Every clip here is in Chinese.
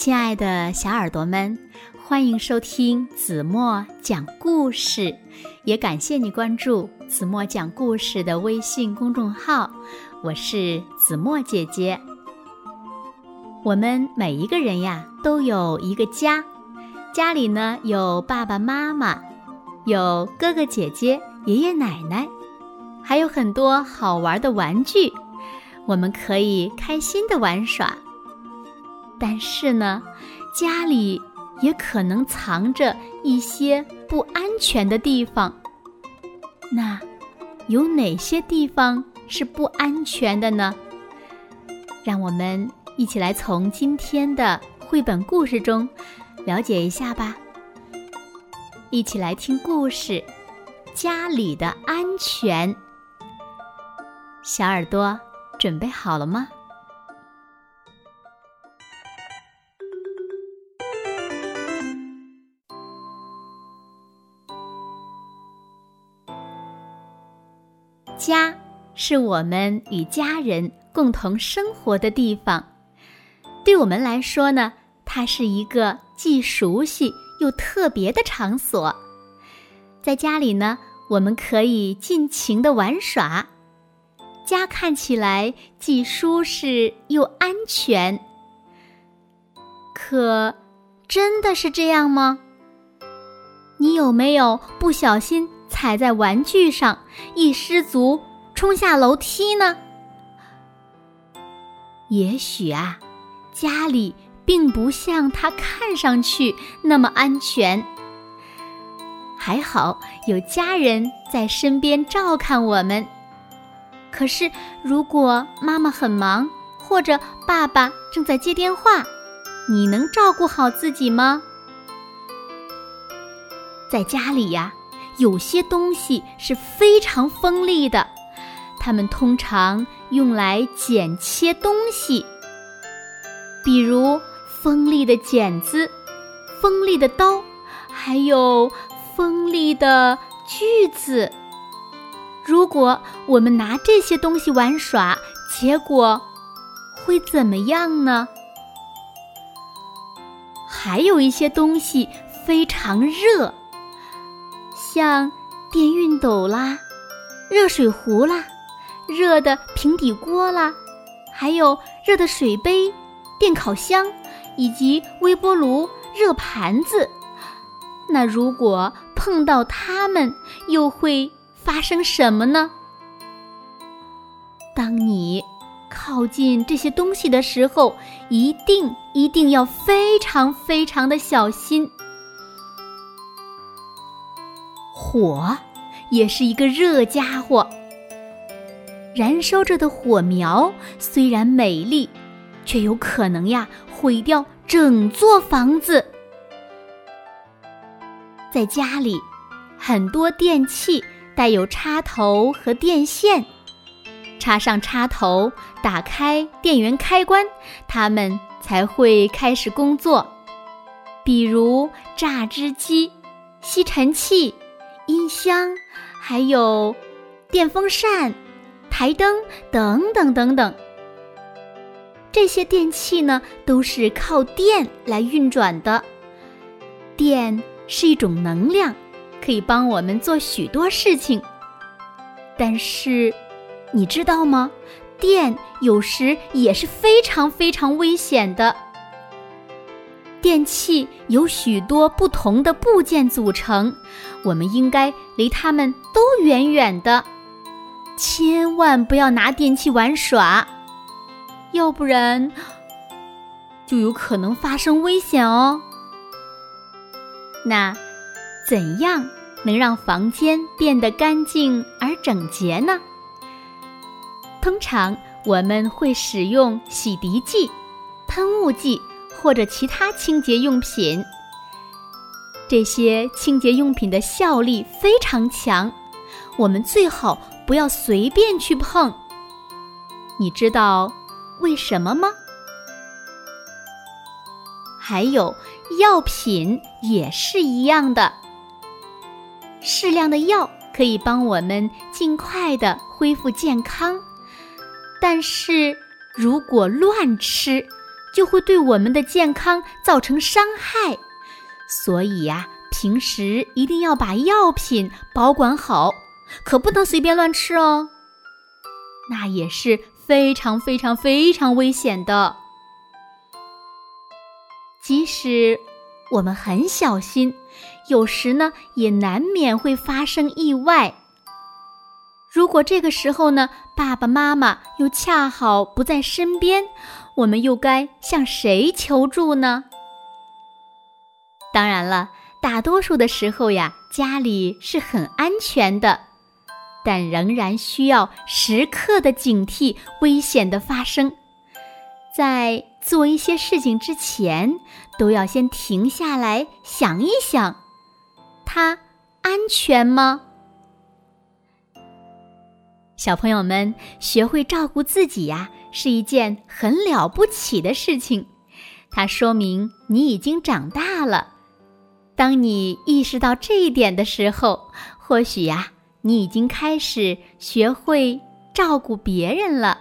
亲爱的小耳朵们，欢迎收听子墨讲故事，也感谢你关注子墨讲故事的微信公众号。我是子墨姐姐。我们每一个人呀，都有一个家，家里呢有爸爸妈妈，有哥哥姐姐、爷爷奶奶，还有很多好玩的玩具，我们可以开心的玩耍。但是呢，家里也可能藏着一些不安全的地方。那有哪些地方是不安全的呢？让我们一起来从今天的绘本故事中了解一下吧。一起来听故事《家里的安全》。小耳朵准备好了吗？家是我们与家人共同生活的地方，对我们来说呢，它是一个既熟悉又特别的场所。在家里呢，我们可以尽情的玩耍，家看起来既舒适又安全。可，真的是这样吗？你有没有不小心？踩在玩具上，一失足冲下楼梯呢？也许啊，家里并不像它看上去那么安全。还好有家人在身边照看我们。可是，如果妈妈很忙，或者爸爸正在接电话，你能照顾好自己吗？在家里呀。有些东西是非常锋利的，它们通常用来剪切东西，比如锋利的剪子、锋利的刀，还有锋利的锯子。如果我们拿这些东西玩耍，结果会怎么样呢？还有一些东西非常热。像电熨斗啦、热水壶啦、热的平底锅啦，还有热的水杯、电烤箱以及微波炉、热盘子。那如果碰到它们，又会发生什么呢？当你靠近这些东西的时候，一定一定要非常非常的小心。火也是一个热家伙，燃烧着的火苗虽然美丽，却有可能呀毁掉整座房子。在家里，很多电器带有插头和电线，插上插头，打开电源开关，它们才会开始工作。比如榨汁机、吸尘器。音箱，还有电风扇、台灯等等等等。这些电器呢，都是靠电来运转的。电是一种能量，可以帮我们做许多事情。但是，你知道吗？电有时也是非常非常危险的。电器由许多不同的部件组成，我们应该离它们都远远的，千万不要拿电器玩耍，要不然就有可能发生危险哦。那怎样能让房间变得干净而整洁呢？通常我们会使用洗涤剂、喷雾剂。或者其他清洁用品，这些清洁用品的效力非常强，我们最好不要随便去碰。你知道为什么吗？还有药品也是一样的，适量的药可以帮我们尽快的恢复健康，但是如果乱吃，就会对我们的健康造成伤害。所以呀，平时一定要把药品保管好，可不能随便乱吃哦。那也是非常非常非常危险的。即使我们很小心，有时呢也难免会发生意外。如果这个时候呢，爸爸妈妈又恰好不在身边，我们又该向谁求助呢？当然了，大多数的时候呀，家里是很安全的，但仍然需要时刻的警惕危险的发生。在做一些事情之前，都要先停下来想一想，它安全吗？小朋友们，学会照顾自己呀，是一件很了不起的事情。它说明你已经长大了。当你意识到这一点的时候，或许呀，你已经开始学会照顾别人了。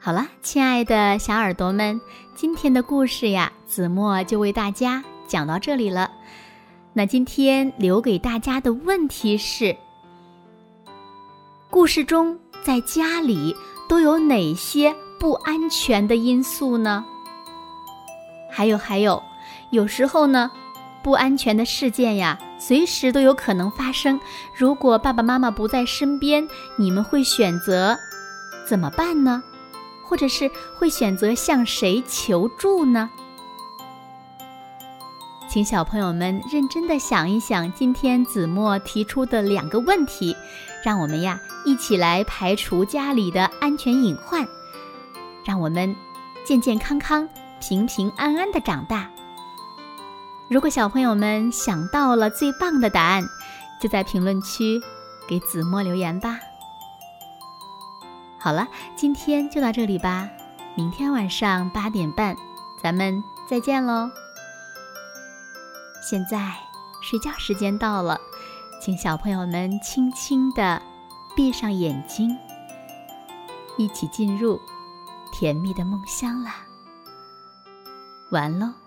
好了，亲爱的小耳朵们，今天的故事呀，子墨就为大家讲到这里了。那今天留给大家的问题是：故事中在家里都有哪些不安全的因素呢？还有还有，有时候呢，不安全的事件呀，随时都有可能发生。如果爸爸妈妈不在身边，你们会选择怎么办呢？或者是会选择向谁求助呢？请小朋友们认真的想一想，今天子墨提出的两个问题，让我们呀一起来排除家里的安全隐患，让我们健健康康、平平安安的长大。如果小朋友们想到了最棒的答案，就在评论区给子墨留言吧。好了，今天就到这里吧，明天晚上八点半，咱们再见喽。现在睡觉时间到了，请小朋友们轻轻地闭上眼睛，一起进入甜蜜的梦乡啦。完喽。